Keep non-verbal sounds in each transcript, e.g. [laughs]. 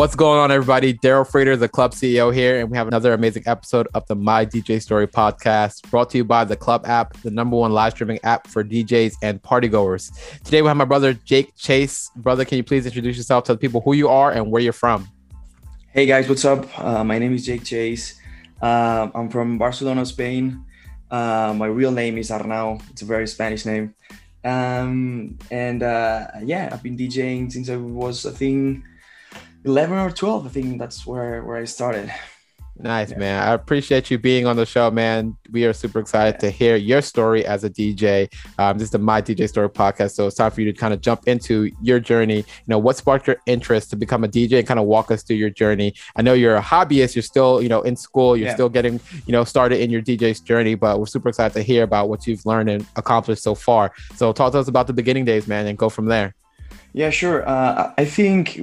What's going on, everybody? Daryl Frater, the club CEO here, and we have another amazing episode of the My DJ Story podcast brought to you by the Club app, the number one live streaming app for DJs and partygoers. Today, we have my brother, Jake Chase. Brother, can you please introduce yourself to the people who you are and where you're from? Hey, guys, what's up? Uh, my name is Jake Chase. Uh, I'm from Barcelona, Spain. Uh, my real name is Arnau. It's a very Spanish name. Um, and uh, yeah, I've been DJing since I was, I think, 11 or 12 i think that's where where i started Nice, yeah. man. I appreciate you being on the show, man. We are super excited yeah. to hear your story as a DJ. Um, this is the My DJ Story podcast. So it's time for you to kind of jump into your journey. You know, what sparked your interest to become a DJ and kind of walk us through your journey? I know you're a hobbyist. You're still, you know, in school. You're yeah. still getting, you know, started in your DJ's journey, but we're super excited to hear about what you've learned and accomplished so far. So talk to us about the beginning days, man, and go from there. Yeah, sure. Uh, I think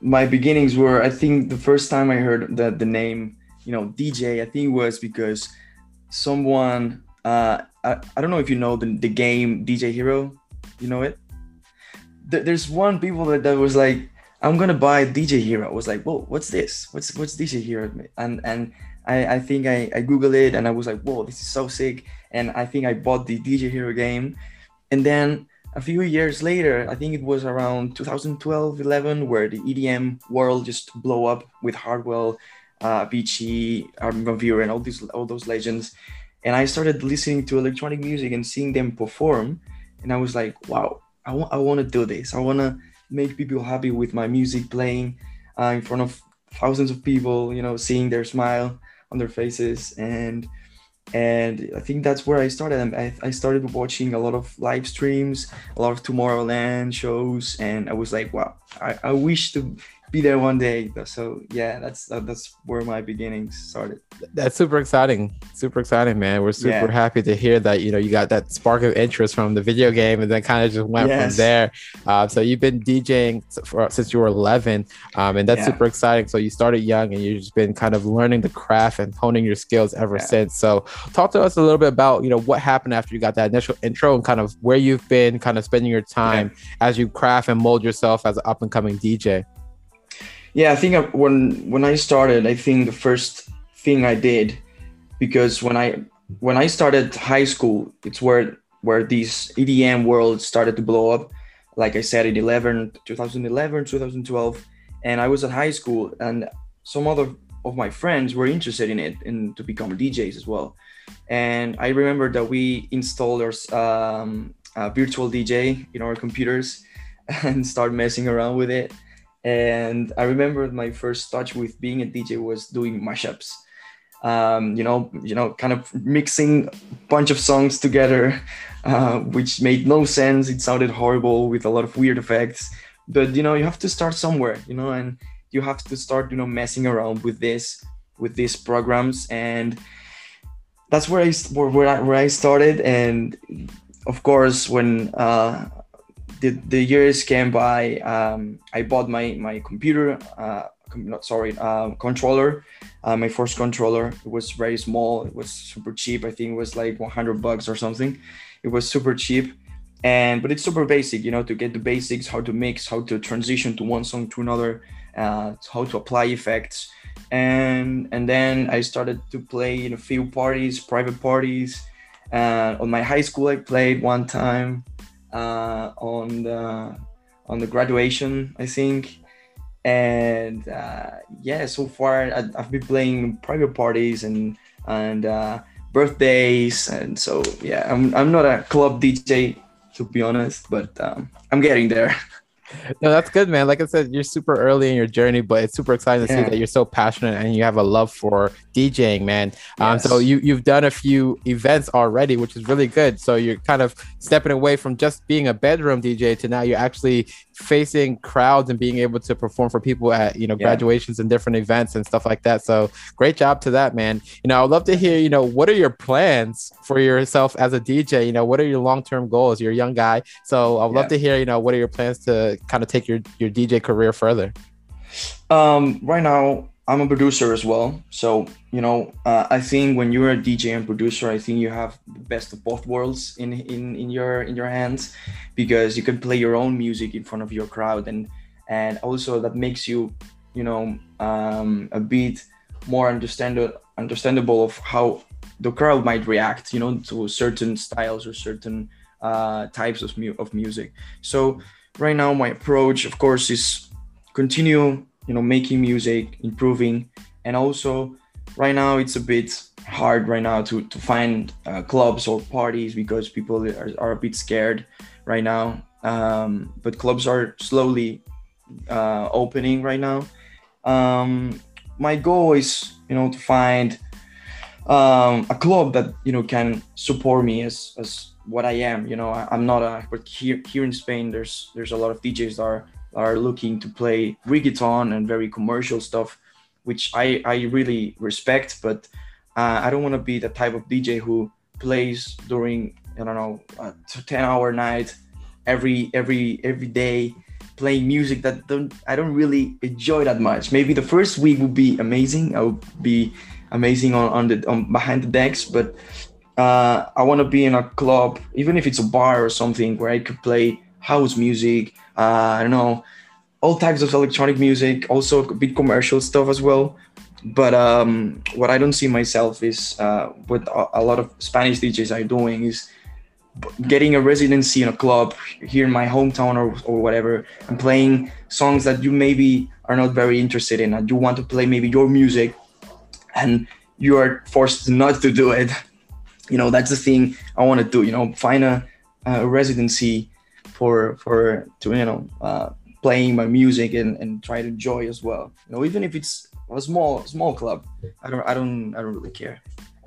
my beginnings were i think the first time i heard the, the name you know dj i think was because someone uh i, I don't know if you know the, the game dj hero. You know it? There's one people that, that was like i'm gonna buy dj hero. I was like whoa what's this? What's what's dj hero? And and i i think i i googled it and i was like whoa this is so sick. And i think i bought the dj hero game. And then a few years later, I think it was around 2012, 11, where the EDM world just blow up with Hardwell, uh, Avicii, Armin van Buuren, and all these all those legends. And I started listening to electronic music and seeing them perform, and I was like, wow, I want I want to do this. I want to make people happy with my music playing uh, in front of thousands of people. You know, seeing their smile on their faces and and I think that's where I started. I, I started watching a lot of live streams, a lot of Tomorrowland shows, and I was like, wow, I, I wish to be there one day. So yeah, that's that's where my beginnings started. That's super exciting. Super exciting, man. We're super yeah. happy to hear that you know you got that spark of interest from the video game, and then kind of just went yes. from there. Uh, so you've been DJing for, since you were 11, um, and that's yeah. super exciting. So you started young, and you've just been kind of learning the craft and honing your skills ever yeah. since. So talk to us a little bit about you know what happened after you got that initial intro and kind of where you've been, kind of spending your time as you craft and mold yourself as an up and coming DJ. Yeah, I think when when I started, I think the first thing I did, because when I when I started high school, it's where where this EDM world started to blow up. Like I said, in 11, 2011, 2012, and I was at high school, and some other of my friends were interested in it and to become DJs as well. And I remember that we installed our um, virtual DJ in our computers [laughs] and start messing around with it and I remember my first touch with being a DJ was doing mashups. Um, you know, you know, kind of mixing a bunch of songs together, uh, which made no sense. It sounded horrible with a lot of weird effects. But you know, you have to start somewhere, you know, and you have to start, you know, messing around with this, with these programs, and that's where I where I, where I started. And of course, when uh, the, the years came by. Um, I bought my my computer, uh, not sorry, uh, controller, uh, my first controller. It was very small. It was super cheap. I think it was like 100 bucks or something. It was super cheap, and but it's super basic. You know, to get the basics, how to mix, how to transition to one song to another, uh, how to apply effects, and and then I started to play in a few parties, private parties. Uh, on my high school, I played one time uh, on the on the graduation, I think. And uh, yeah, so far I, have been playing private parties and and uh, birthdays, and so yeah, I'm I'm not a club DJ to be honest, but um, I'm getting there. [laughs] no, that's good, man. Like I said, you're super early in your journey, but it's super exciting to yeah. see that you're so passionate and you have a love for DJing, man. Um, so you you've done a few events already, which is really good. So you're kind of stepping away from just being a bedroom DJ to now you're actually facing crowds and being able to perform for people at you know yeah. graduations and different events and stuff like that. So great job to that, man. You know, I'd love to hear. You know, what are your plans for yourself as a DJ? You know, what are your long term goals? You're a young guy, so I'd love yeah. to hear. You know, what are your plans to kind of take your your DJ career further? Um, right now, I'm a producer as well. So, you know, uh, I think when you're a DJ and producer, I think you have the best of both worlds in, in, in your in your hands because you can play your own music in front of your crowd and and also that makes you you know um, a bit more understand- understandable of how the crowd might react you know to certain styles or certain uh, types of, mu- of music so right now my approach of course is continue you know making music improving. And also right now it's a bit hard right now to to find uh, clubs or parties because people are, are a bit scared right now. Um, but clubs are slowly uh, opening right now. Um, my goal is you know to find um, a club that you know can support me as as what I am. You know, I, am not a but here here in Spain, there's there's a lot of DJs that are are looking to play reggaeton and very commercial stuff, which I I really respect. But uh, I don't want to be the type of DJ who plays during I don't know a 10 hour night every every every day playing music that don't I don't really enjoy that much. Maybe the first week would be amazing. I would be amazing on, on the on behind the decks, but uh, I want to be in a club, even if it's a bar or something, where I could play house music. Uh, I don't know, all types of electronic music, also a bit commercial stuff as well. But um, what I don't see myself is uh, what a, lot of Spanish DJs are doing is getting a residency in a club here in my hometown or, or whatever and playing songs that you maybe are not very interested in and you want to play maybe your music and you are forced not to do it [laughs] you know that's the thing i want to do you know find a, a residency for for to you know uh, playing my music and, and try to enjoy as well. You know even if it's a small small club i don't i don't i don't really care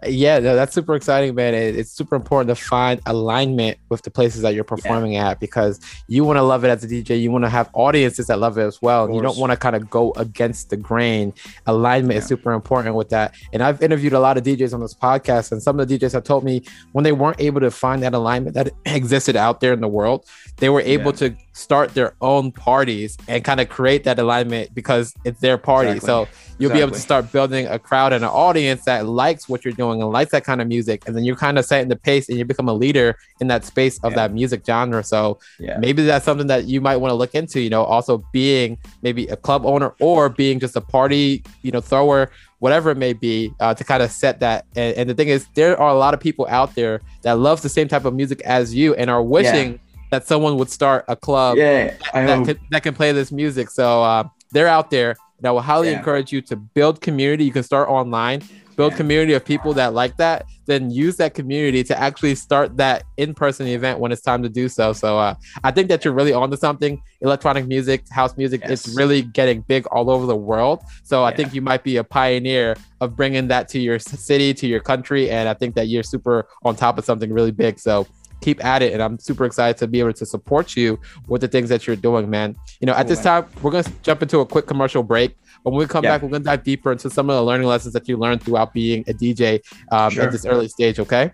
yeah, that's super exciting, man. It's super important to find alignment with the places that you're performing yeah. at because you want to love it as a DJ. You want to have audiences that love it as well. You don't want to kind of go against the grain. Alignment yeah. is super important with that. And I've interviewed a lot of DJs on this podcast, and some of the DJs have told me when they weren't able to find that alignment that [laughs] existed out there in the world, they were able yeah. to start their own parties and kind of create that alignment because it's their party. Exactly. So you'll exactly. be able to start building a crowd and an audience that likes what you're doing and likes that kind of music. And then you're kind of setting the pace and you become a leader in that space of yeah. that music genre. So yeah. maybe that's something that you might want to look into, you know, also being maybe a club owner or being just a party, you know, thrower whatever it may be, uh, to kind of set that. And, and, the thing is, there are a lot of people out there that loves the same type of music as you and are wishing yeah. that someone would start a club that, that, can, that, can, play this music. So uh, they're out there. And I will highly encourage you to build community. You can start online, build yeah. community of people that like that, then use that community to actually start that in-person event when it's time to do so. So uh, I think that you're really onto something. Electronic music, house music, yes. it's really getting big all over the world. So I think you might be a pioneer of bringing that to your city, to your country, and I think that you're super on top of something really big. So keep at it. And I'm super excited to be able to support you with the things that you're doing, man. You know, at this time, we're going to jump into a quick commercial break. But when we come yeah. back, we're going to dive deeper into some of the learning lessons that you learned throughout being a DJ um, sure. at this early stage, okay?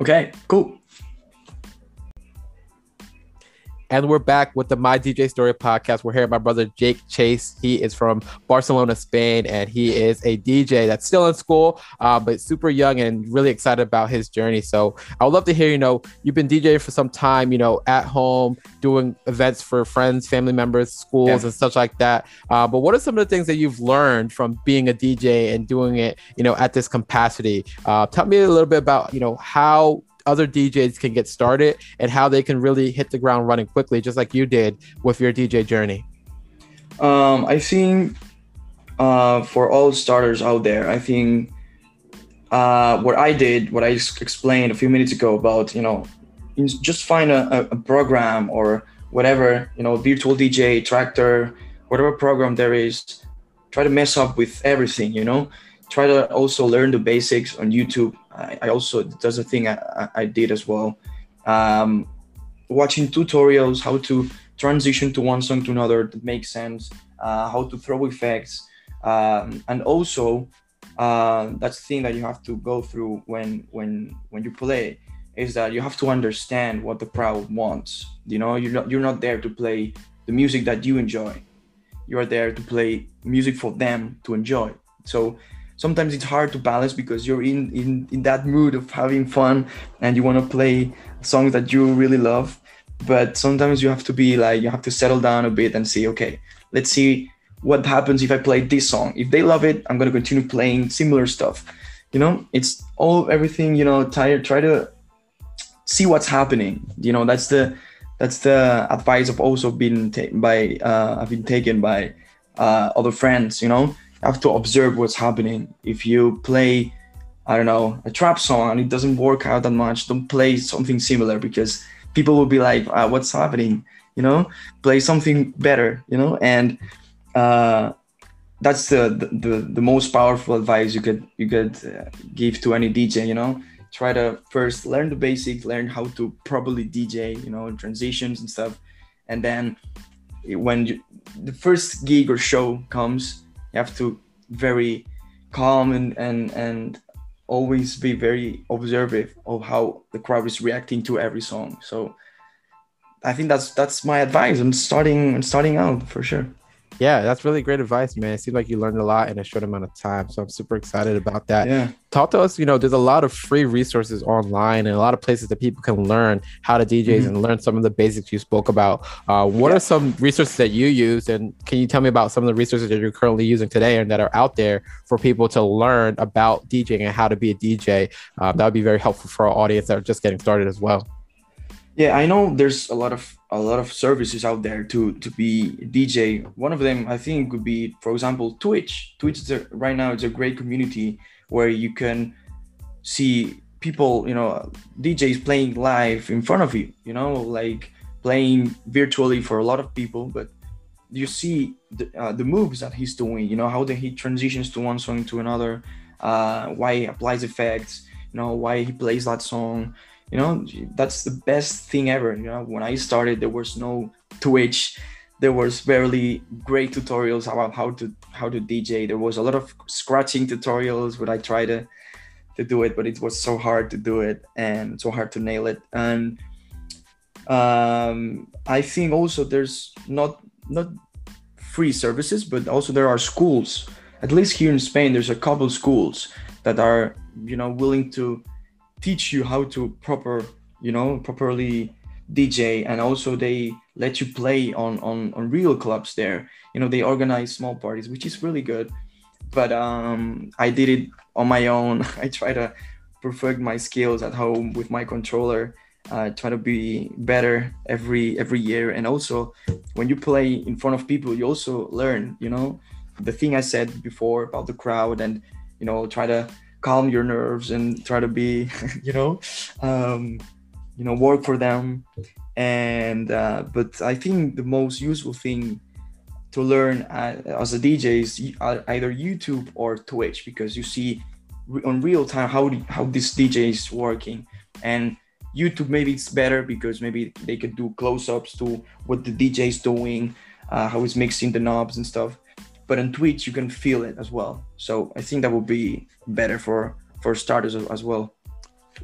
Okay, cool. And we're back with the My DJ Story podcast. We're here with my brother Jake Chase. He is from Barcelona, Spain, and he is a DJ that's still in school, uh, but super young and really excited about his journey. So I would love to hear, you know, you've been DJing for some time, you know, at home, doing events for friends, family members, schools, yeah. and such like that. Uh, but what are some of the things that you've learned from being a DJ and doing it, you know, at this capacity? Uh, tell me a little bit about, you know, how other DJs can get started and how they can really hit the ground running quickly, just like you did with your DJ journey? Um, I think uh, for all starters out there, I think uh, what I did, what I explained a few minutes ago about, you know, just find a, a program or whatever, you know, virtual DJ, Traktor, whatever program there is, try to mess up with everything, you know, try to also learn the basics on YouTube I, also that's a thing I, I did as well. Um, watching tutorials how to transition to one song to another that makes sense, uh, how to throw effects, um, and also uh, that's the thing that you have to go through when when when you play is that you have to understand what the crowd wants. You know, you're not you're not there to play the music that you enjoy. You are there to play music for them to enjoy. So sometimes it's hard to balance because you're in in, in that mood of having fun and you want to play songs that you really love but sometimes you have to be like you have to settle down a bit and see okay let's see what happens if I play this song? If they love it, I'm gonna continue playing similar stuff. You know, it's all everything. You know, try try to see what's happening. You know, that's the that's the advice of also been taken by uh, I've been taken by uh, other friends. You know, have to observe what's happening. If you play, I don't know, a trap song and it doesn't work out that much, don't play something similar because people will be like, uh, "What's happening?" You know, play something better. You know, and uh, that's the, the the most powerful advice you could you could uh, give to any DJ. You know, try to first learn the basics, learn how to properly DJ. You know, transitions and stuff, and then when you, the first gig or show comes, you have to very calm and and and always be very observative of how the crowd is reacting to every song. So I think that's that's my advice. I'm starting I'm starting out for sure. Yeah, that's really great advice, man. It seems like you learned a lot in a short amount of time. So I'm super excited about that. Yeah. Talk to us, you know, there's a lot of free resources online and a lot of places that people can learn how to DJs mm-hmm. and learn some of the basics you spoke about. Uh, what yeah. are some resources that you use? And can you tell me about some of the resources that you're currently using today and that are out there for people to learn about DJing and how to be a DJ? Uh, that would be very helpful for our audience that are just getting started as well. Yeah, I know there's a lot of a lot of services out there to to be DJ. One of them I think could be, for example, Twitch. Twitch is a, right now it's a great community where you can see people, you know, DJs playing live in front of you. You know, like playing virtually for a lot of people, but you see the, uh, the moves that he's doing. You know how the, he transitions to one song to another, uh, why he applies effects. You know why he plays that song you know that's the best thing ever you know. When i started there was no twitch there was barely great tutorials about how to how to dj there was a lot of scratching tutorials but i tried to to do it but it was so hard to do it and so hard to nail it. And um, i think also there's not not free services but also there are schools. At least here in spain there's a couple schools that are you know willing to teach you how to proper you know properly dj and also they let you play on on on real clubs there. You know they organize small parties which is really good. But um i did it on my own. [laughs] I try to perfect my skills at home with my controller. Uh, try to be better every every year. And also when you play in front of people you also learn you know? The thing i said before about the crowd and you know try to calm your nerves and try to be [laughs] you know um, you know work for them. And uh, but i think the most useful thing to learn uh, as a dj is either youtube or twitch because you see on real time how how this dj is working. And youtube maybe it's better because maybe they could do close-ups to what the dj is doing uh, how he's mixing the knobs and stuff but on Twitch you can feel it as well. So I think that would be better for for starters as well.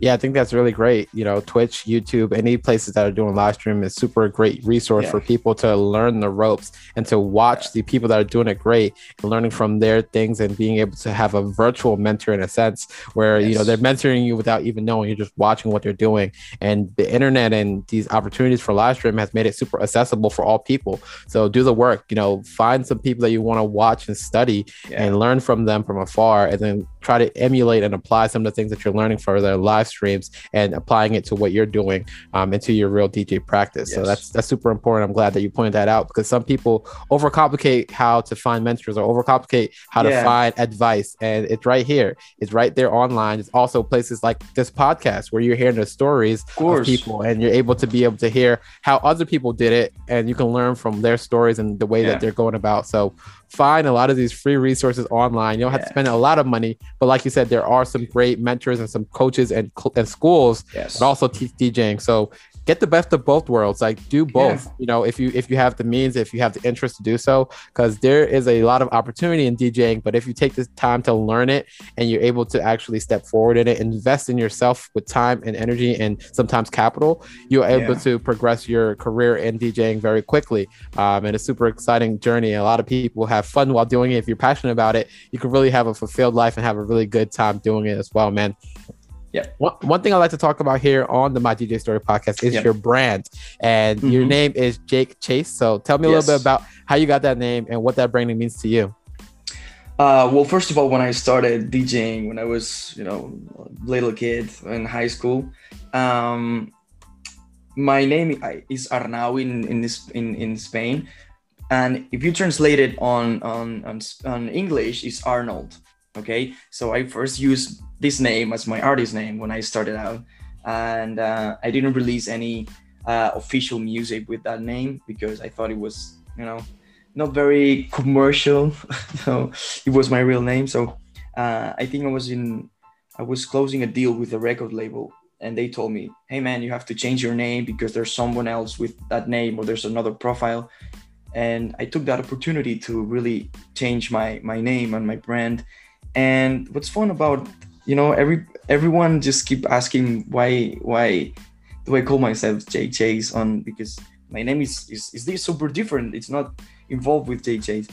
Yeah, I think that's really great. You know, Twitch, YouTube, any places that are doing live stream is super great resource yeah. for people to learn the ropes and to watch yeah. the people that are doing it great and learning from their things and being able to have a virtual mentor in a sense where yes. you know they're mentoring you without even knowing you're just watching what they're doing. And the internet and these opportunities for live stream has made it super accessible for all people. So do the work, you know, find some people that you want to watch and study yeah. and learn from them from afar and then try to emulate and apply some of the things that you're learning for their live streams and applying it to what you're doing um, into your real DJ practice. Yes. So that's that's super important. I'm glad that you pointed that out because some people overcomplicate how to find mentors or overcomplicate how yeah. to find advice, and it's right here. It's right there online. It's also places like this podcast where you're hearing the stories of, of people, and you're able to be able to hear how other people did it, and you can learn from their stories and the way yeah. that they're going about. So find a lot of these free resources online. You don't have to spend a lot of money, but like you said, there are some great mentors and some coaches and, and schools yes. that also teach DJing. So get the best of both worlds like do both yeah. you know if you if you have the means if you have the interest to do so because there is a lot of opportunity in djing but if you take the time to learn it and you're able to actually step forward in it invest in yourself with time and energy and sometimes capital you're able yeah. to progress your career in djing very quickly um, and a super exciting journey a lot of people have fun while doing it if you're passionate about it you can really have a fulfilled life and have a really good time doing it as well man yeah. One, one thing I like to talk about here on the My DJ Story podcast is Yep. your brand, and your Mhm. name is Jake Chase. So tell me a Yes. little bit about how you got that name and what that branding means to you. Uh, well, first of all, when I started DJing, when I was, you know, a little kid in high school, um, my name is Arnau in in, this, in in Spain, and if you translate it on on on, on English, it's Arnold. Okay, so I first used this name as my artist name when I started out, and uh, I didn't release any uh, official music with that name because I thought it was, you know, not very commercial. [laughs] so it was my real name. So uh, I think I was in, I was closing a deal with a record label, and they told me, "Hey man, you have to change your name because there's someone else with that name or there's another profile." And I took that opportunity to really change my my name and my brand. And what's fun about you know every everyone just keep asking why why do I call myself Jake Chase on because my name is is, is this super different. It's not involved with Jake Chase.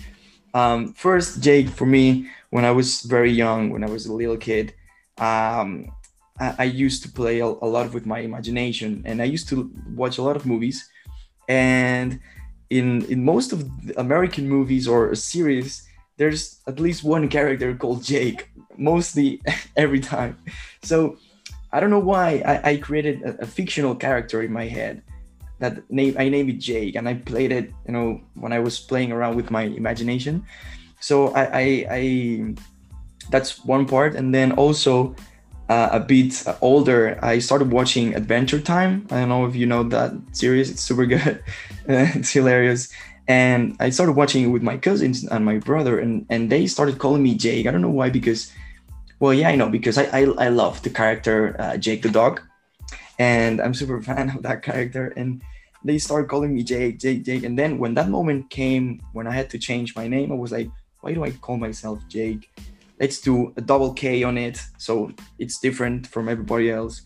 Um, first, Jake, for me, when I was very young, when I was a little kid, um, I, I used to play a, a lot with my imagination, and I used to watch a lot of movies. And in in most of American movies or series, there's at least one character called Jake, mostly [laughs] every time. So I don't know why I, I created a, a fictional character in my head that name I named it Jake and I played it you know when I was playing around with my imagination. So I I, I that's one part and then also uh, a bit older I started watching Adventure Time. I don't know if you know that series it's super good [laughs] it's hilarious and I started watching it with my cousins and my brother and and they started calling me Jake I don't know why because well yeah I know because I I, I love the character uh, Jake the dog and I'm super fan of that character. And they started calling me Jake, Jake, Jake. And then when that moment came, when I had to change my name, I was like, why do I call myself Jake? Let's do a double K on it, so it's different from everybody else.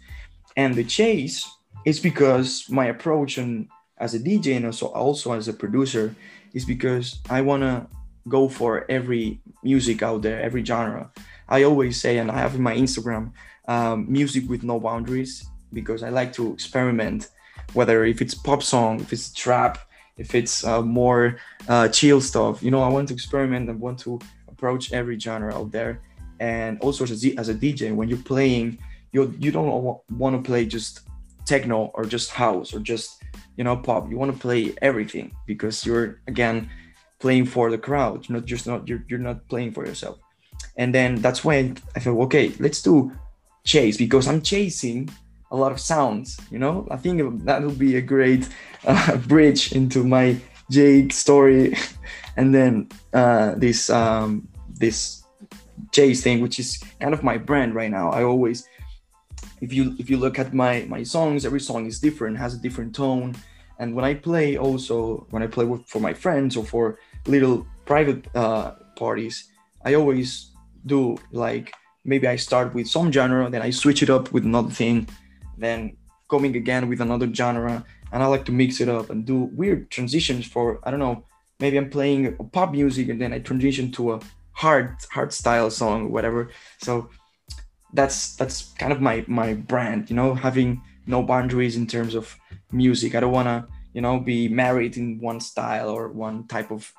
And the chase is because my approach and as a DJ and also also as a producer is because I wanna go for every music out there, every genre. I always say, and I have in my Instagram, um, music with no boundaries because I like to experiment, whether if it's pop song, if it's trap, if it's uh, more uh, chill stuff. You know, I want to experiment and want to approach every genre out there. And also as a, as a DJ, when you're playing, you you don't want to play just techno or just house or just you know pop. You want to play everything because you're again playing for the crowd. You're not just not you're, you're not playing for yourself. And then that's when I felt okay. Let's do chase because I'm chasing a lot of sounds you know i think that will be a great uh, [laughs] bridge into my jake story [laughs] and then uh, this um, this chase thing which is kind of my brand right now i always if you if you look at my my songs every song is different has a different tone and when i play also when i play with, for my friends or for little private uh, parties i always do like maybe i start with some genre then i switch it up with another thing then coming again with another genre and i like to mix it up and do weird transitions for i don't know maybe i'm playing pop music and then i transition to a hard hard style song or whatever. So that's that's kind of my my brand you know having no boundaries in terms of music. I don't want to you know be married in one style or one type of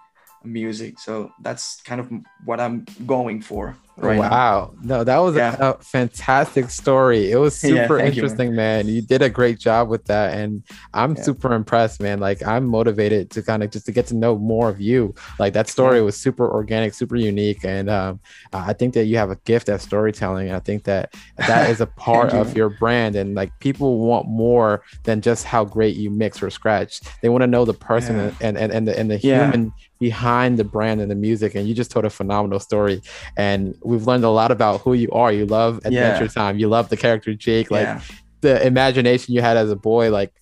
music. So that's kind of what i'm going for right now. wow. No, that was Yeah. a, a fantastic story. It was [laughs] Yeah, super you, man. interesting, man. You did a great job with that. And I'm Yeah. super impressed, man. Like I'm motivated to kind of just to get to know more of you. Like that story was super organic, super unique. And um, I think that you have a gift at storytelling. And I think that that is a [laughs] part of your brand. And like people want more than just how great you mix or scratch. They want to know the person and, and, and the, and the human behind the brand and the music. And you just told a phenomenal story and we've learned a lot about who you are. You love Adventure Yeah. Time. You love the character Jake. Like yeah the imagination you had as a boy. Like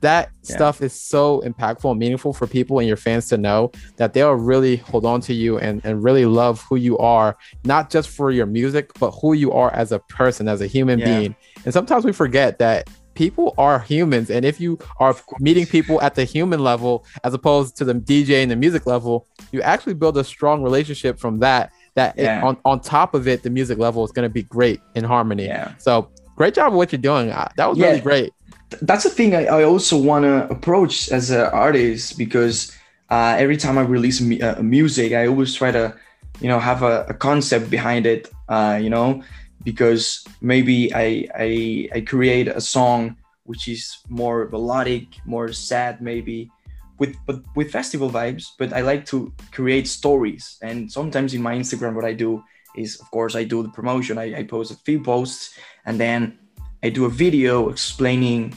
that Yeah. stuff is so impactful and meaningful for people and your fans to know that they'll really hold on to you and, and really love who you are, not just for your music, but who you are as a person, as a human Yeah. being. And sometimes we forget that people are humans. And if you are meeting people at the human level as opposed to the DJ and the music level, you actually build a strong relationship from that. That it- on, on top of it, the music level is going to be great in harmony. yeah So great job of what you're doing. Uh, that was yeah, really great. That's the thing I, I also want to approach as an artist because uh, every time I release uh, music, I always try to, you know, have a, a concept behind it. Uh, you know, because maybe I, I I create a song which is more melodic, more sad, maybe with but with festival vibes. But I like to create stories, and sometimes in my Instagram, what I do is, of course, I do the promotion. I, I post a few posts, and then I do a video explaining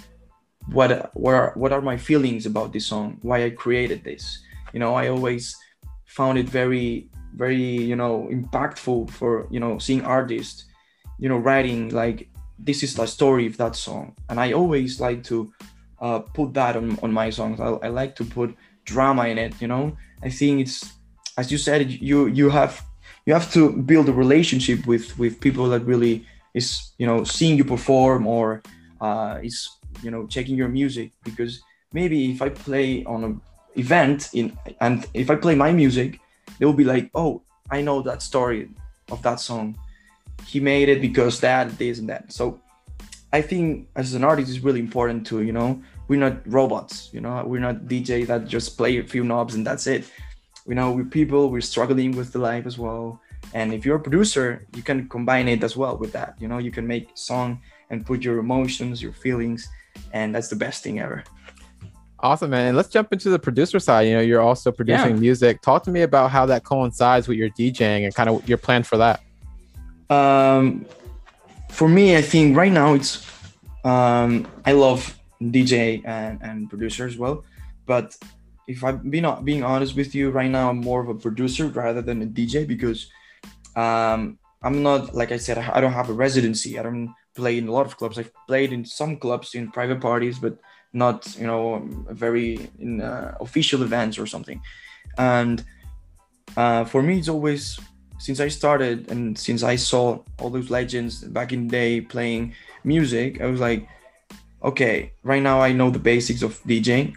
what what are what are my feelings about this song, why I created this. You know, I always found it very very you know impactful for you know seeing artists you know writing like this is the story of that song. And i always like to uh, put that on, on my songs. I, I like to put drama in it you know? I think it's as you said you you have you have to build a relationship with with people that really is you know seeing you perform or uh, is you know checking your music. Because maybe if i play on an event in and if i play my music they will be like oh i know that story of that song he made it because that, this, and that. So I think as an artist, it's really important to, you know, we're not robots, you know, we're not DJ that just play a few knobs and that's it. You know, we're people, we're struggling with the life as well. And if you're a producer, you can combine it as well with that. You know, you can make song and put your emotions, your feelings, and that's the best thing ever. Awesome, man. And let's jump into the producer side. You know, you're also producing yeah. music. Talk to me about how that coincides with your DJing and kind of your plan for that. Um, for me, I think right now it's um, I love DJ and, and producer as well, but if I'm being being honest with you, right now I'm more of a producer rather than a DJ because um, I'm not like I said I don't have a residency. I don't play in a lot of clubs. I've played in some clubs in private parties, but not you know very in uh, official events or something. And uh, for me, it's always since I started and since I saw all those legends back in the day playing music, I was like, okay, right now I know the basics of DJing,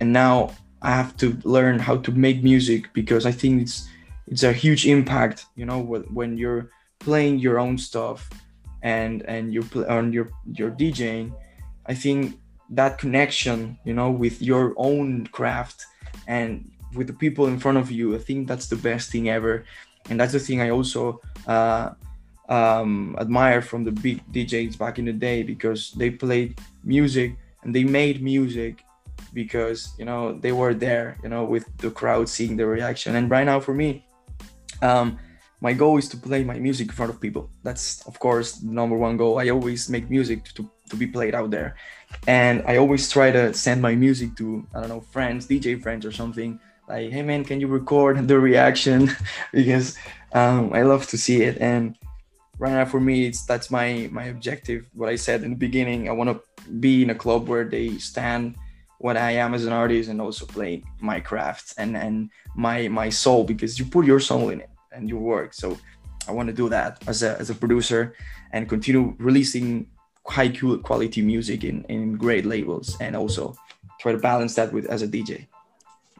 and now I have to learn how to make music because I think it's it's a huge impact, you know, when you're playing your own stuff and and you're on your your DJing. I think that connection, you know, with your own craft and with the people in front of you, I think that's the best thing ever and that's the thing I also uh, um, admire from the big DJs back in the day because they played music and they made music because you know they were there, you know, with the crowd seeing the reaction. And right now, for me, um, my goal is to play my music in front of people. That's of course the number one goal. I always make music to to be played out there, and I always try to send my music to I don't know friends, DJ friends or something like hey man can you record the reaction? [laughs] Because um, i love to see it. And right now for me it's that's my my objective what i said in the beginning. I want to be in a club where they stand what i am as an artist and also play my craft and and my my soul because you put your soul in it and your work. So i want to do that as a as a producer and continue releasing high quality music in in great labels and also try to balance that with as a dj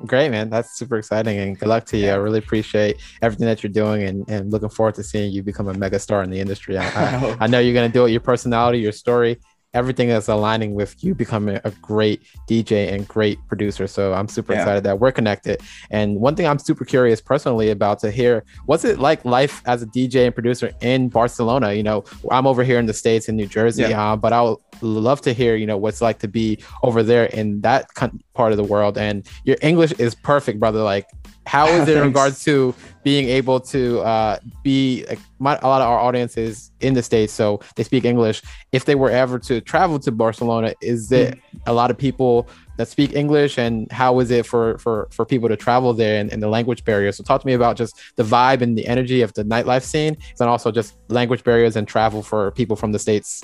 Great, man. That's super exciting and good luck to you. I really appreciate everything that you're doing and, and looking forward to seeing you become a mega star in the industry. I, I, [laughs] I know you're going to do it, your personality, your story, everything is aligning with you becoming a great DJ and great producer. So I'm super yeah. excited that we're connected. And one thing I'm super curious personally about to hear what's it like life as a DJ and producer in Barcelona? You know, I'm over here in the States in New Jersey, yeah. uh, but I would love to hear, you know, what's like to be over there in that part of the world. And your English is perfect, brother. Like, how is it in [laughs] regards to being able to uh, be like my, a lot of our audiences in the states so they speak english. If they were ever to travel to barcelona is it mm. a lot of people that speak english and how is it for for for people to travel there and, and the language barrier so talk to me about just the vibe and the energy of the nightlife scene and also just language barriers and travel for people from the states.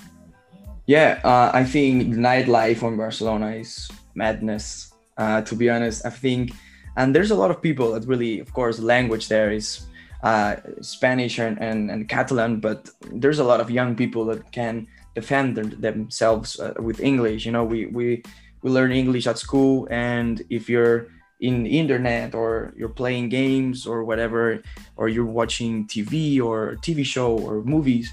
Yeah uh, i think nightlife in barcelona is madness. Uh, to be honest i think and there's a lot of people that really of course language there is uh, spanish and, and, and catalan but there's a lot of young people that can defend themselves uh, with english. You know we, we we learn english at school and if you're in internet or you're playing games or whatever or you're watching tv or tv show or movies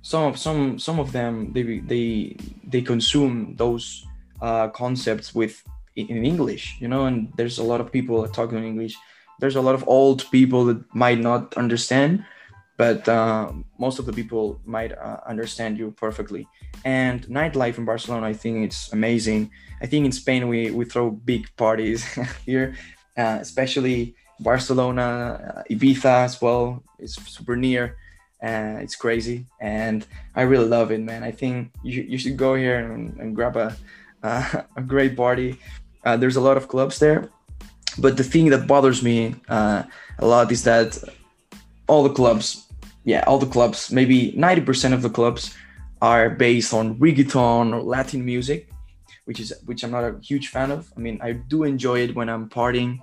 some of some some of them they they they consume those uh, concepts with in English, you know, and there's a lot of people talking in English. There's a lot of old people that might not understand, but uh, most of the people might uh, understand you perfectly. And nightlife in Barcelona, I think it's amazing. I think in Spain we we throw big parties [laughs] here, uh, especially Barcelona, uh, Ibiza as well. It's super near. and it's crazy, and I really love it, man. I think you, you should go here and, and grab a uh, [laughs] a great party. Uh, there's a lot of clubs there, but the thing that bothers me uh, a lot is that all the clubs, yeah, all the clubs, maybe 90% of the clubs are based on reggaeton or Latin music, which is which I'm not a huge fan of. I mean, I do enjoy it when I'm partying,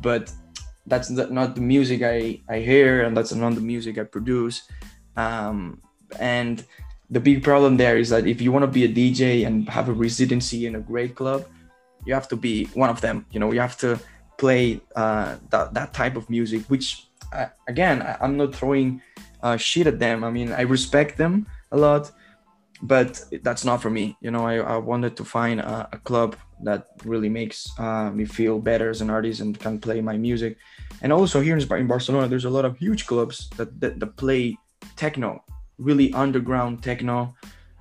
but that's not the music I, I hear and that's not the music I produce. Um, and the big problem there is that if you want to be a DJ and have a residency in a great club, you have to be one of them. You know, you have to play uh, that, that type of music, which uh, again, I, am not throwing uh, shit at them. I mean, I respect them a lot, but that's not for me. You know, I, I wanted to find a, a club that really makes uh, me feel better as an artist and can play my music. And also here in Barcelona, there's a lot of huge clubs that, that, that play techno, really underground techno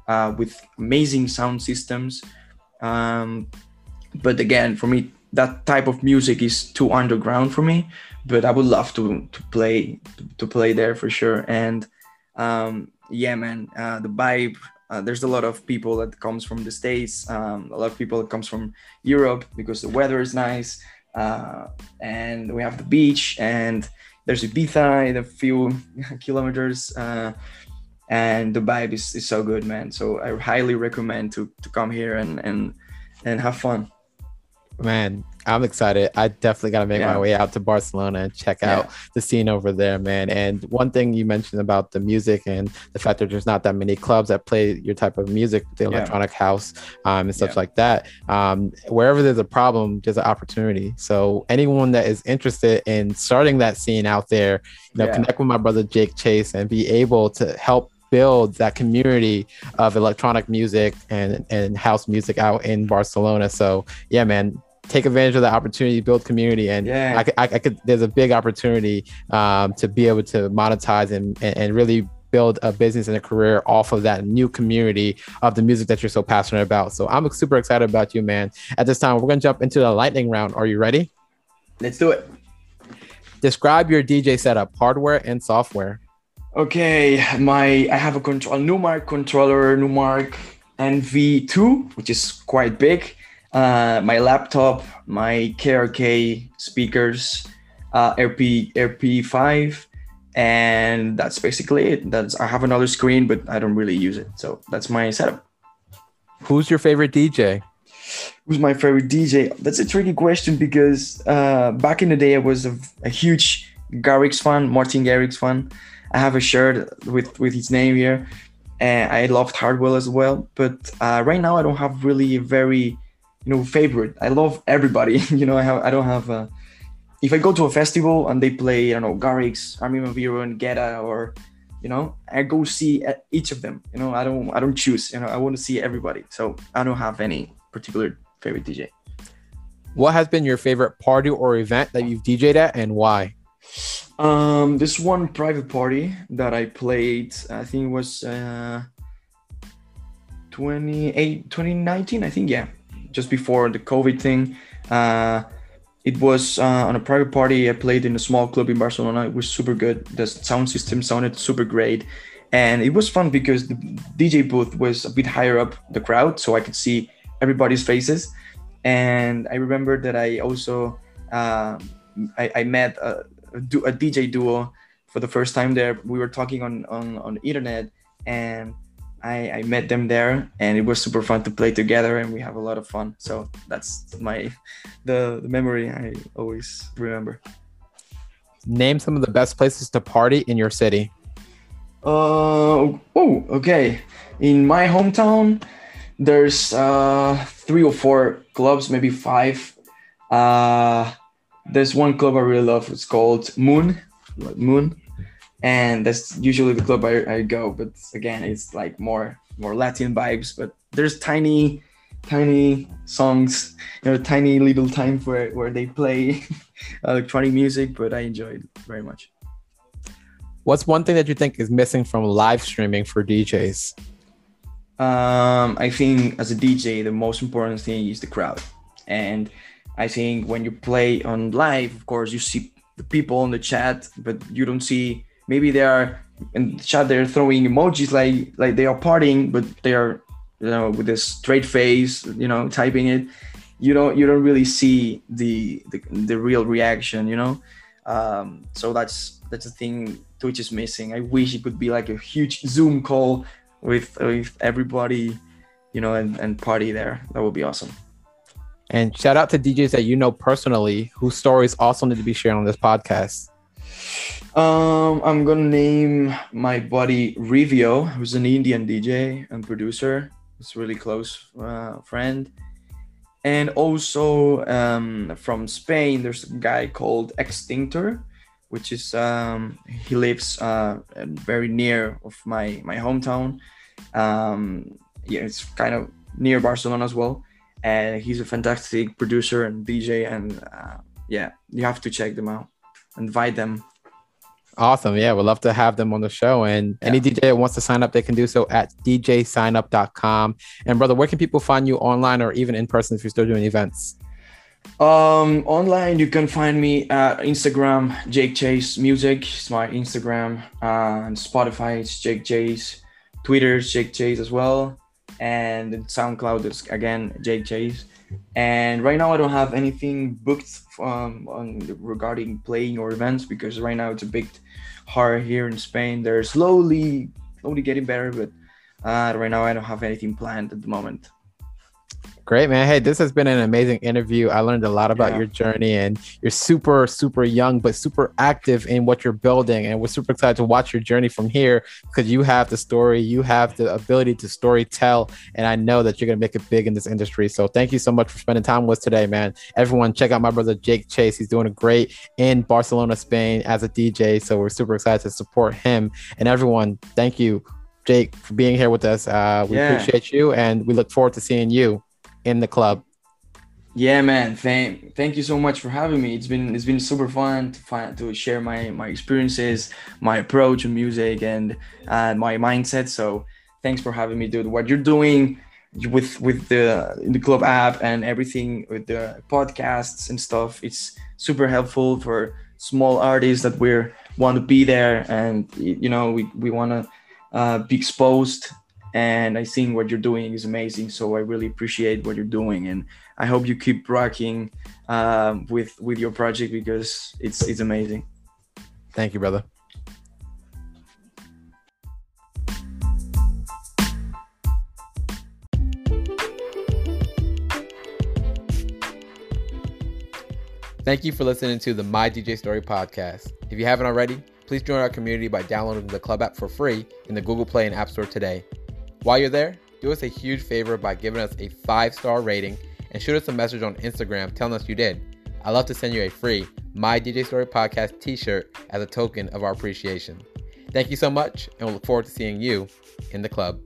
uh, with amazing sound systems. Um, but again, for me, that type of music is too underground for me. But I would love to to play to play there for sure. And um, yeah, man, uh, the vibe uh, there's a lot of people that comes from the states, um, a lot of people that comes from Europe because the weather is nice, uh, and we have the beach, and there's Ibiza in a few [laughs] kilometers, uh, and the vibe is, is so good, man. So I highly recommend to to come here and and and have fun. Man, I'm excited. I definitely got to make yeah. my way out to Barcelona and check yeah. out the scene over there, man. And one thing you mentioned about the music and the fact that there's not that many clubs that play your type of music, the electronic yeah. house um, and stuff like that. Um, wherever there's a problem, there's an opportunity. So anyone that is interested in starting that scene out there, you know, connect with my brother Jake Chase and be able to help build that community of electronic music and, and house music out in Barcelona. So yeah, man, take advantage of the opportunity, build community, and yeah. I, could, I, I could. There's a big opportunity um, to be able to monetize and, and, and really build a business and a career off of that new community of the music that you're so passionate about. So I'm super excited about you, man. At this time, we're gonna jump into the lightning round. Are you ready? Let's do it. Describe your DJ setup, hardware and software. Okay, my I have a control Numark controller, Numark NV2, which is quite big uh, my laptop, my KRK speakers, uh, RP RP5, and that's basically it. That's I have another screen, but I don't really use it. So that's my setup. Who's your favorite DJ? Who's my favorite DJ? That's a tricky question because uh, back in the day I was a, a huge Garrix fan, Martin Garrix fan. I have a shirt with with his name here, and I loved Hardwell as well. But uh, right now I don't have really a very you know favorite. I love everybody [laughs] you know i have i don't have a, if i go to a festival and they play i don't know garrix armin van buuren guetta or you know i go see each of them you know i don't i don't choose you know i want to see everybody. So i don't have any particular favorite dj what has been your favorite party or event that you've dj'd at and why? Um this one private party that i played i think it was uh 28 2019 i think yeah just before the COVID thing. Uh, it was uh, on a private party. I played in a small club in Barcelona. It was super good. The sound system sounded super great. And it was fun because the DJ booth was a bit higher up the crowd, so I could see everybody's faces. And I remember that I also uh, I, I, met a, a, DJ duo for the first time there. We were talking on on, on the internet, and I, I met them there and it was super fun to play together and we have a lot of fun. So that's my the, the memory i always remember. Name some of the best places to party in your city. Uh oh okay. In my hometown there's uh three or four clubs maybe five. Uh there's one club i really love. It's called moon. Moon and that's usually the club I, I go. But again, it's like more more Latin vibes. But there's tiny tiny songs, you know, tiny little time where where they play [laughs] electronic music. But I enjoy it very much. What's one thing that you think is missing from live streaming for DJs? Um, I think as a DJ, the most important thing is the crowd. And I think when you play on live, of course, you see the people on the chat, but you don't see maybe they are in the chat they're throwing emojis like like they are partying, but they are you know with this straight face, you know, typing it. You don't you don't really see the the, the real reaction, you know. Um, so that's that's the thing Twitch is missing. I wish it could be like a huge Zoom call with with everybody, you know, and, and party there. That would be awesome. And shout out to DJs that you know personally whose stories also need to be shared on this podcast. Um, I'm gonna name my buddy Rivio, who's an Indian DJ and producer. It's really close uh, friend. And also um, from Spain, there's a guy called Extinctor, which is um, he lives uh, very near of my my hometown. Um, yeah, it's kind of near Barcelona as well, and he's a fantastic producer and DJ. And uh, yeah, you have to check them out. Invite them. Awesome. Yeah, we'd love to have them on the show. And yeah. any DJ that wants to sign up, they can do so at djsignup.com. And brother, where can people find you online or even in person if you're still doing events? Um, online, you can find me at Instagram, Jake Chase Music. It's my Instagram. Uh, and Spotify, it's Jake Chase. Twitter, Jake Chase as well. And SoundCloud is again Jake Chase. And right now, I don't have anything booked um, on regarding playing or events because right now it's a bit hard here in Spain. They're slowly, slowly getting better, but uh, right now I don't have anything planned at the moment. Great, man. Hey, this has been an amazing interview. I learned a lot about yeah. your journey, and you're super, super young, but super active in what you're building. And we're super excited to watch your journey from here because you have the story, you have the ability to story tell, and I know that you're gonna make it big in this industry. So thank you so much for spending time with us today, man. Everyone, check out my brother Jake Chase. He's doing a great in Barcelona, Spain, as a DJ. So we're super excited to support him. And everyone, thank you, Jake, for being here with us. Uh, we yeah. appreciate you, and we look forward to seeing you in the club. Yeah, man. Thank thank you so much for having me. It's been it's been super fun to find to share my my experiences, my approach in music, and uh, my mindset. So thanks for having me, dude. What you're doing with with the the club app and everything with the podcasts and stuff, it's super helpful for small artists that we want to be there, and you know we we want to uh, be exposed and I think what you're doing is amazing. So I really appreciate what you're doing, and I hope you keep rocking um, with with your project because it's it's amazing. Thank you, brother. Thank you for listening to the My DJ Story podcast. If you haven't already, please join our community by downloading the Club app for free in the Google Play and App Store today. While you're there, do us a huge favor by giving us a five star rating and shoot us a message on Instagram telling us you did. I'd love to send you a free My DJ Story Podcast t shirt as a token of our appreciation. Thank you so much, and we'll look forward to seeing you in the club.